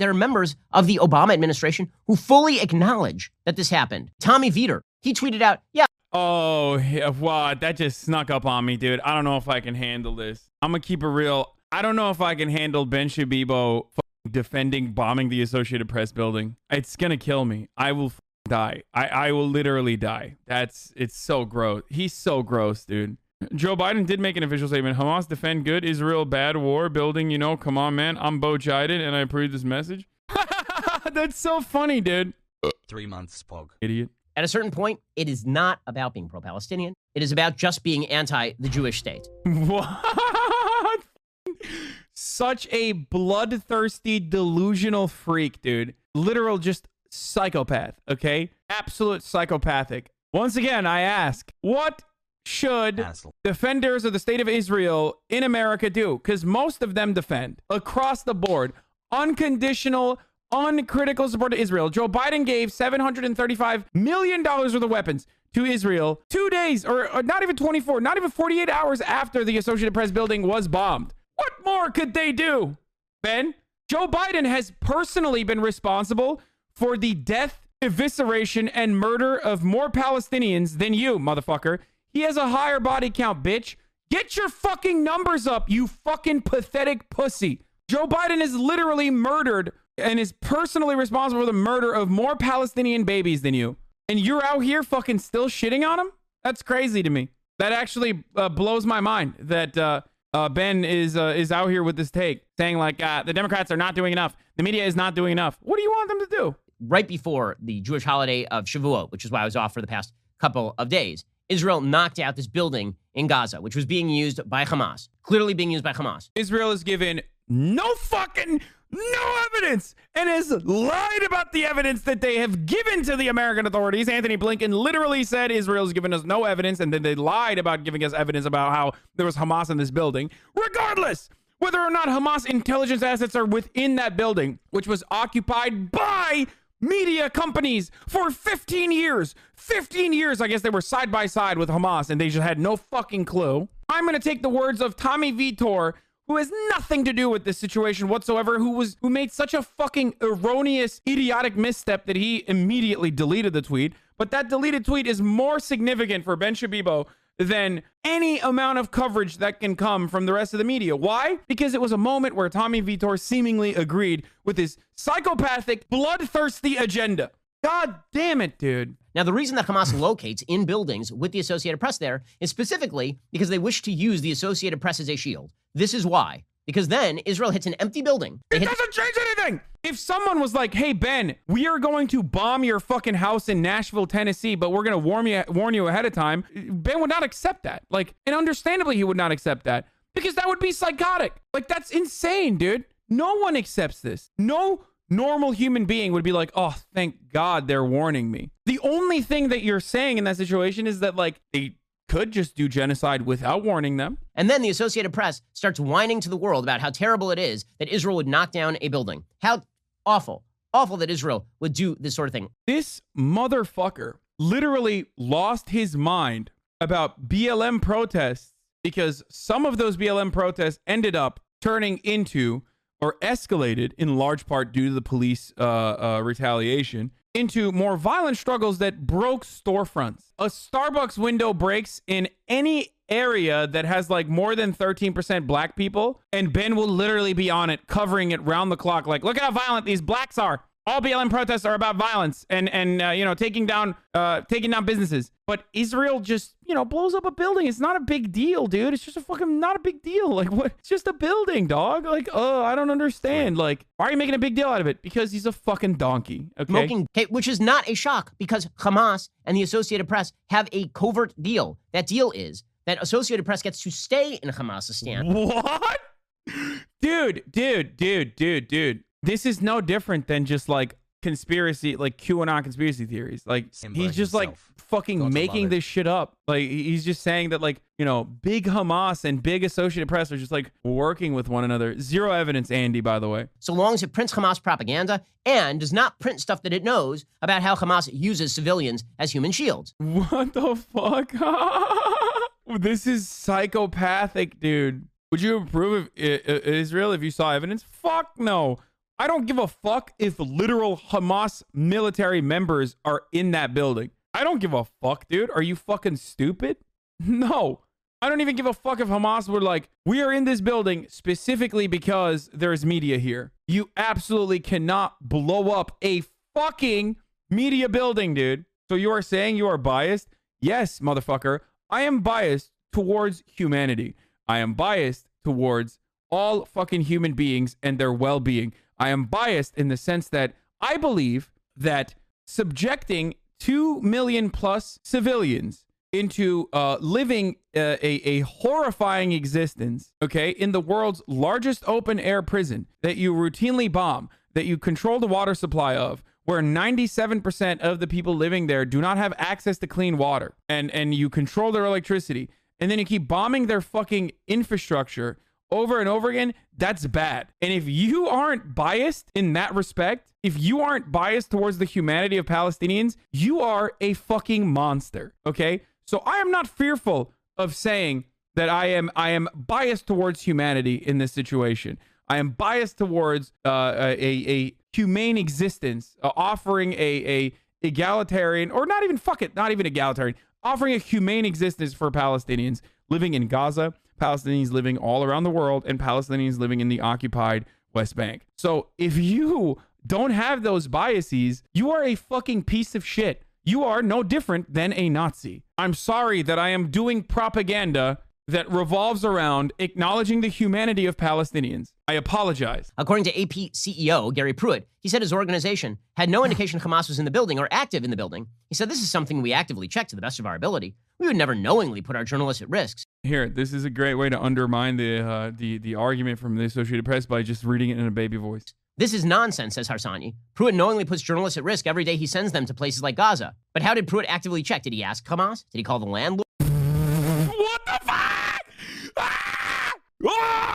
there are members of the Obama administration who fully acknowledge that this happened. Tommy Vietor, he tweeted out, yeah, Oh, wow, that just snuck up on me, dude. I don't know if I can handle this. I'm gonna keep it real. I don't know if I can handle Ben Shabibo defending bombing the Associated Press building. It's gonna kill me. I will die. I, I will literally die. That's it's so gross. He's so gross, dude. Joe Biden did make an official statement. Hamas defend good, Israel bad, war building. You know, come on, man. I'm Bo Jiden, and I approve this message. That's so funny, dude. Three months, Pog. Idiot. at a certain point, it is not about being pro Palestinian. It is about just being anti the Jewish state. What? Such a bloodthirsty, delusional freak, dude. Literal, just psychopath, okay? Absolute psychopathic. Once again, I ask, what should Asshole. defenders of the state of Israel in America do? Because most of them defend across the board. Unconditional, uncritical support to Israel. Joe Biden gave $735 million worth of weapons to Israel two days, or, or not even 24, not even 48 hours after the Associated Press building was bombed. What more could they do? Ben, Joe Biden has personally been responsible for the death, evisceration, and murder of more Palestinians than you, motherfucker. He has a higher body count, bitch. Get your fucking numbers up, you fucking pathetic pussy. Joe Biden is literally murdered and is personally responsible for the murder of more Palestinian babies than you. And you're out here fucking still shitting on him? That's crazy to me. That actually uh, blows my mind that uh, uh, Ben is uh, is out here with this take saying like uh, the Democrats are not doing enough. The media is not doing enough. What do you want them to do? Right before the Jewish holiday of Shavuot, which is why I was off for the past couple of days, Israel knocked out this building in Gaza, which was being used by Hamas, clearly being used by Hamas. Israel has given no fucking no evidence and has lied about the evidence that they have given to the American authorities. Antony Blinken literally said Israel's given us no evidence, and then they lied about giving us evidence about how there was Hamas in this building. Regardless, whether or not Hamas intelligence assets are within that building, which was occupied by media companies for 15 years. 15 years, I guess they were side by side with Hamas and they just had no fucking clue. I'm going to take the words of Tommy Vietor, who has nothing to do with this situation whatsoever, who was who made such a fucking erroneous, idiotic misstep that he immediately deleted the tweet. But that deleted tweet is more significant for Ben Shabibo than any amount of coverage that can come from the rest of the media. Why? Because it was a moment where Tommy Vietor seemingly agreed with his psychopathic, bloodthirsty agenda. God damn it, dude. Now, the reason that Hamas locates in buildings with the Associated Press there is specifically because they wish to use the Associated Press as a shield. This is why. Because then Israel hits an empty building. It doesn't change anything. If someone was like, "Hey Ben, we are going to bomb your fucking house in Nashville, Tennessee, but we're going to warn you warn you ahead of time," Ben would not accept that. Like, and understandably, he would not accept that because that would be psychotic. Like, that's insane, dude. No one accepts this. No normal human being would be like, "Oh, thank God they're warning me." The only thing that you're saying in that situation is that like they could just do genocide without warning them. And then the Associated Press starts whining to the world about how terrible it is that Israel would knock down a building. How awful, awful that Israel would do this sort of thing. This motherfucker literally lost his mind about BLM protests because some of those BLM protests ended up turning into or escalated in large part due to the police uh, uh, retaliation into more violent struggles that broke storefronts. A Starbucks window breaks in any area that has like more than 13% black people, and Ben will literally be on it, covering it round the clock. Like, look at how violent these blacks are. All BLM protests are about violence and and uh, you know taking down uh, taking down businesses. But Israel just you know blows up a building. It's not a big deal, dude. It's just a fucking not a big deal. Like what? It's just a building, dog. Like oh, I don't understand. Like why are you making a big deal out of it? Because he's a fucking donkey. Okay. Smoking, which is not a shock because Hamas and the Associated Press have a covert deal. That deal is that Associated Press gets to stay in Hamas's Hamasistan. What? Dude, dude, dude, dude, dude. This is no different than just like conspiracy, like QAnon conspiracy theories. Like Him he's by just like fucking making this shit up. Like he's just saying that like, you know, big Hamas and big Associated Press are just like working with one another. Zero evidence, Andy, by the way. so long as it prints Hamas propaganda and does not print stuff that it knows about how Hamas uses civilians as human shields. What the fuck? this is psychopathic, dude. Would you approve of I- I- Israel if you saw evidence? Fuck no. I don't give a fuck if literal Hamas military members are in that building. I don't give a fuck, dude. Are you fucking stupid? No. I don't even give a fuck if Hamas were like, we are in this building specifically because there's media here. You absolutely cannot blow up a fucking media building, dude. So you are saying you are biased? Yes, motherfucker. I am biased towards humanity. I am biased towards all fucking human beings and their well being. I am biased in the sense that I believe that subjecting 2 million plus civilians into uh, living uh, a, a horrifying existence, okay, in the world's largest open air prison that you routinely bomb, that you control the water supply of, where 97% of the people living there do not have access to clean water, and, and you control their electricity, and then you keep bombing their fucking infrastructure over and over again, that's bad. And if you aren't biased in that respect, if you aren't biased towards the humanity of Palestinians, you are a fucking monster, okay? So I am not fearful of saying that I am I am biased towards humanity in this situation. I am biased towards uh, a, a humane existence, uh, offering a, a egalitarian or not even fuck it, not even egalitarian, offering a humane existence for Palestinians living in Gaza, Palestinians living all around the world, and Palestinians living in the occupied West Bank. So if you don't have those biases, you are a fucking piece of shit. You are no different than a Nazi. I'm sorry that I am doing propaganda that revolves around acknowledging the humanity of Palestinians. I apologize. According to AP CEO Gary Pruitt, he said his organization had no indication Hamas was in the building or active in the building. He said, This is something we actively check to the best of our ability. We would never knowingly put our journalists at risk. Here, this is a great way to undermine the, uh, the, the argument from the Associated Press by just reading it in a baby voice. This is nonsense, says Harsanyi. Pruitt knowingly puts journalists at risk every day he sends them to places like Gaza. But how did Pruitt actively check? Did he ask Hamas? Did he call the landlord? What the fuck? Ah! Ah!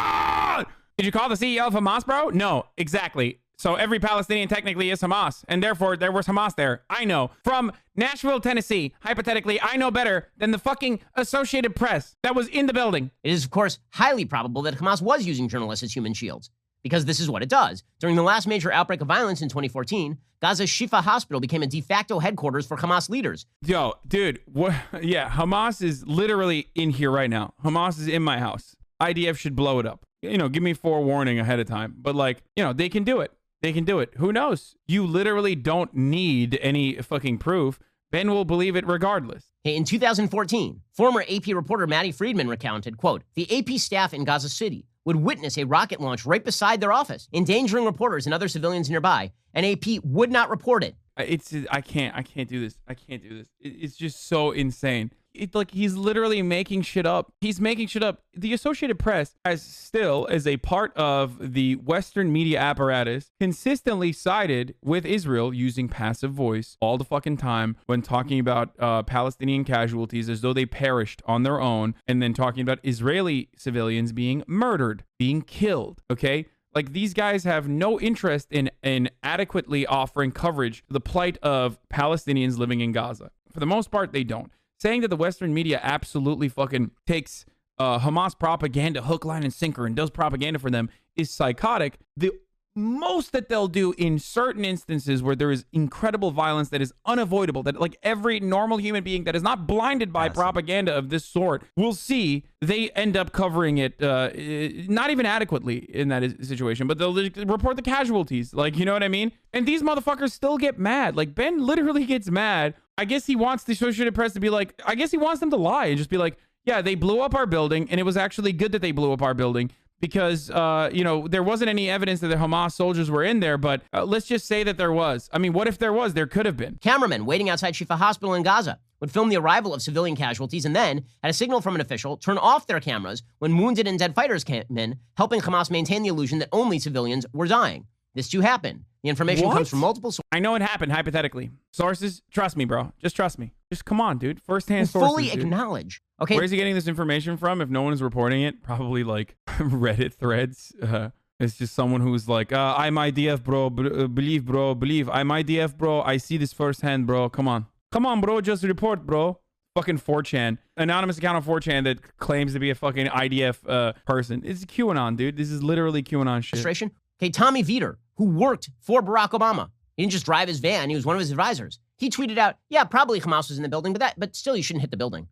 Did you call the CEO of Hamas, bro? No, exactly. So every Palestinian technically is Hamas, and therefore there was Hamas there. I know. From Nashville, Tennessee, hypothetically, I know better than the fucking Associated Press that was in the building. It is, of course, highly probable that Hamas was using journalists as human shields because this is what it does. During the last major outbreak of violence in 2014, Gaza's Shifa hospital became a de facto headquarters for Hamas leaders. Yo, dude, what? Yeah, Hamas is literally in here right now. Hamas is in my house. IDF should blow it up. You know, give me forewarning ahead of time. But like, you know, they can do it. They can do it. Who knows? You literally don't need any fucking proof. Ben will believe it regardless. Hey, in 2014, former AP reporter Matti Friedman recounted, quote, the AP staff in Gaza City would witness a rocket launch right beside their office, endangering reporters and other civilians nearby, and AP would not report it. It's I can't I can't do this. I can't do this. It's just so insane it, like he's literally making shit up. He's making shit up. The Associated Press has still, as a part of the Western media apparatus, consistently sided with Israel using passive voice all the fucking time when talking about uh, Palestinian casualties as though they perished on their own, and then talking about Israeli civilians being murdered, being killed. Okay. Like these guys have no interest in in adequately offering coverage to the plight of Palestinians living in Gaza. For the most part, they don't saying that the Western media absolutely fucking takes uh, Hamas propaganda hook, line, and sinker and does propaganda for them is psychotic. The most that they'll do in certain instances where there is incredible violence that is unavoidable, that like every normal human being that is not blinded by awesome. propaganda of this sort will see, they end up covering it uh, not even adequately in that situation, but they'll report the casualties. Like, you know what I mean? And these motherfuckers still get mad. Like, Ben literally gets mad I guess he wants the Associated Press to be like, I guess he wants them to lie and just be like, yeah, they blew up our building, and it was actually good that they blew up our building because uh, you know there wasn't any evidence that the Hamas soldiers were in there. But uh, let's just say that there was. I mean, what if there was? There could have been. Cameramen waiting outside Shifa Hospital in Gaza would film the arrival of civilian casualties and then, at a signal from an official, turn off their cameras when wounded and dead fighters came in, helping Hamas maintain the illusion that only civilians were dying. This too happened. The information what? comes from multiple sources. I know it happened hypothetically. Sources, trust me, bro. Just trust me. Just come on, dude. First hand sources. Fully dude. acknowledge. Okay. Where's he getting this information from? If no one is reporting it, probably like Reddit threads. Uh, it's just someone who's like, uh, I'm IDF, bro. B- uh, believe, bro. Believe. I'm IDF, bro. I see this firsthand, bro. Come on. Come on, bro. Just report, bro. Fucking 4chan. Anonymous account on 4chan that claims to be a fucking IDF uh, person. It's QAnon, dude. This is literally QAnon shit. Okay, Tommy Vietor, who worked for Barack Obama. He didn't just drive his van, he was one of his advisors. He tweeted out, yeah, probably Hamas was in the building, but that but still you shouldn't hit the building.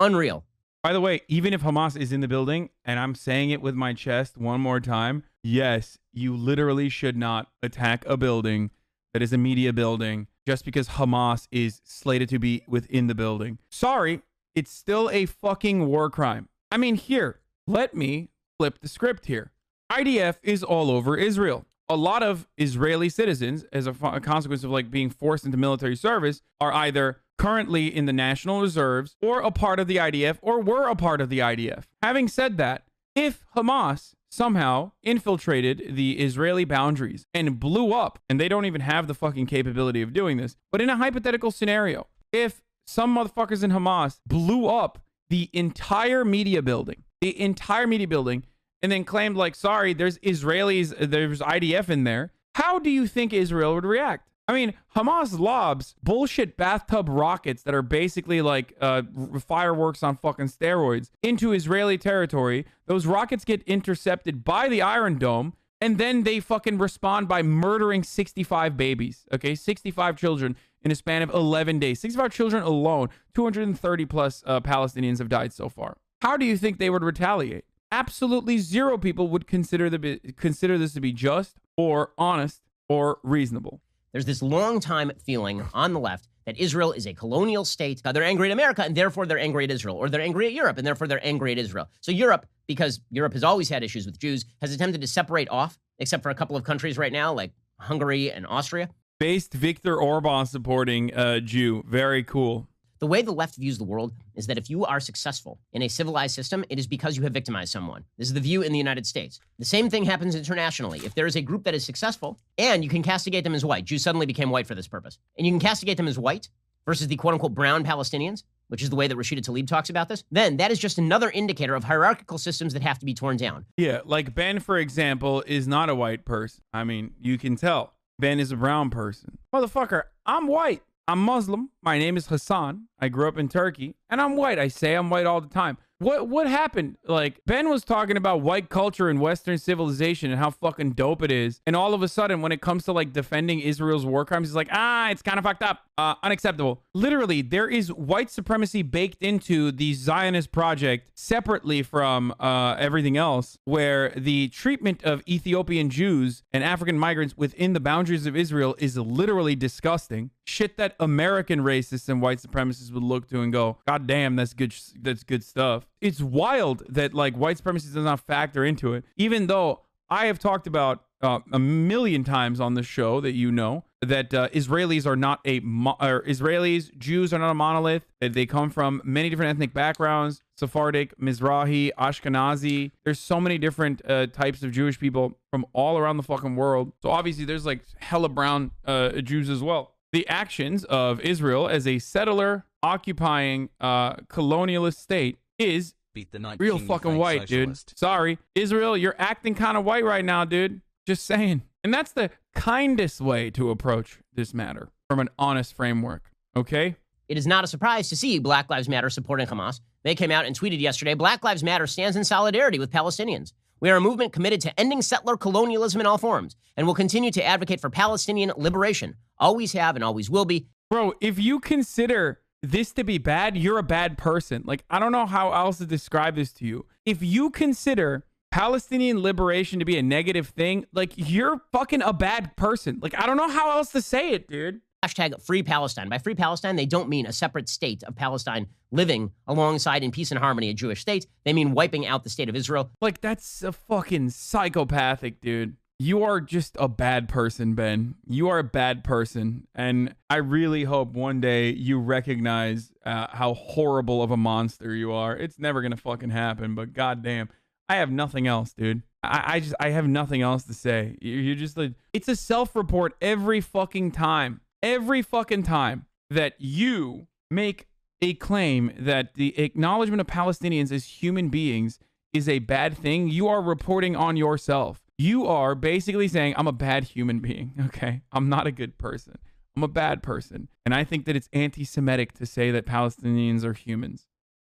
Unreal. By the way, even if Hamas is in the building, and I'm saying it with my chest one more time, yes, you literally should not attack a building that is a media building just because Hamas is slated to be within the building. Sorry, it's still a fucking war crime. I mean, here, let me flip the script here. IDF is all over Israel. A lot of Israeli citizens, as a, a consequence of like being forced into military service, are either currently in the National Reserves or a part of the IDF or were a part of the IDF. Having said that, if Hamas somehow infiltrated the Israeli boundaries and blew up, and they don't even have the fucking capability of doing this, but in a hypothetical scenario, if some motherfuckers in Hamas blew up the entire media building, the entire media building, and then claimed, like, sorry, there's Israelis, there's IDF in there, how do you think Israel would react? I mean, Hamas lobs bullshit bathtub rockets that are basically like uh, fireworks on fucking steroids into Israeli territory. Those rockets get intercepted by the Iron Dome, and then they fucking respond by murdering 65 babies, okay? 65 children in a span of 11 days. 65 children alone. 230 plus uh, Palestinians have died so far. How do you think they would retaliate? Absolutely zero people would consider the consider this to be just or honest or reasonable. There's this long time feeling on the left that Israel is a colonial state. They're angry at America, and therefore they're angry at Israel, or they're angry at Europe, and therefore they're angry at Israel. So Europe, because Europe has always had issues with Jews, has attempted to separate off, except for a couple of countries right now, like Hungary and Austria. Based Viktor Orban supporting uh, Jew. Very cool. The way the left views the world is that if you are successful in a civilized system, it is because you have victimized someone. This is the view in the United States. The same thing happens internationally. If there is a group that is successful and you can castigate them as white, Jews suddenly became white for this purpose, and you can castigate them as white versus the quote unquote brown Palestinians, which is the way that Rashida Tlaib talks about this, then that is just another indicator of hierarchical systems that have to be torn down. Yeah, like Ben, for example, is not a white person. I mean, you can tell. Ben is a brown person. Motherfucker, I'm white. I'm Muslim. My name is Hasan. I grew up in Turkey, and I'm white. I say I'm white all the time. What what happened? Like Ben was talking about white culture and Western civilization and how fucking dope it is, and all of a sudden, when it comes to like defending Israel's war crimes, he's like, ah, it's kind of fucked up, uh, unacceptable. Literally, there is white supremacy baked into the Zionist project separately from uh, everything else, where the treatment of Ethiopian Jews and African migrants within the boundaries of Israel is literally disgusting. Shit that American racists and white supremacists would look to and go, God damn, that's good. That's good stuff it's wild that like white supremacy does not factor into it, even though I have talked about uh, a million times on the show that you know that uh, Israelis are not a mo- Israelis Jews are not a monolith. They come from many different ethnic backgrounds: Sephardic, Mizrahi, Ashkenazi. There's so many different uh, types of Jewish people from all around the fucking world. So obviously, there's like hella brown uh, Jews as well. The actions of Israel as a settler occupying uh, colonialist state is Beat the night real fucking white, socialist. dude. Sorry, Israel, you're acting kind of white right now, dude. Just saying. And that's the kindest way to approach this matter from an honest framework. Okay? It is not a surprise to see Black Lives Matter supporting Hamas. They came out and tweeted yesterday Black Lives Matter stands in solidarity with Palestinians. We are a movement committed to ending settler colonialism in all forms and will continue to advocate for Palestinian liberation. Always have and always will be. Bro, if you consider this to be bad, you're a bad person. Like, I don't know how else to describe this to you. If you consider Palestinian liberation to be a negative thing, like, you're fucking a bad person. Like, I don't know how else to say it, dude. Hashtag free Palestine. By free Palestine, they don't mean a separate state of Palestine living alongside in peace and harmony a Jewish state. They mean wiping out the state of Israel. Like, that's a fucking psychopathic, dude. You are just a bad person, Ben. You are a bad person. And I really hope one day you recognize uh, how horrible of a monster you are. It's never going to fucking happen, but goddamn. I have nothing else, dude. I, I just, I have nothing else to say. You- You're just like, it's a self report every fucking time. Every fucking time that you make a claim that the acknowledgement of Palestinians as human beings is a bad thing, you are reporting on yourself. You are basically saying, I'm a bad human being. Okay. I'm not a good person. I'm a bad person. And I think that it's anti Semitic to say that Palestinians are humans.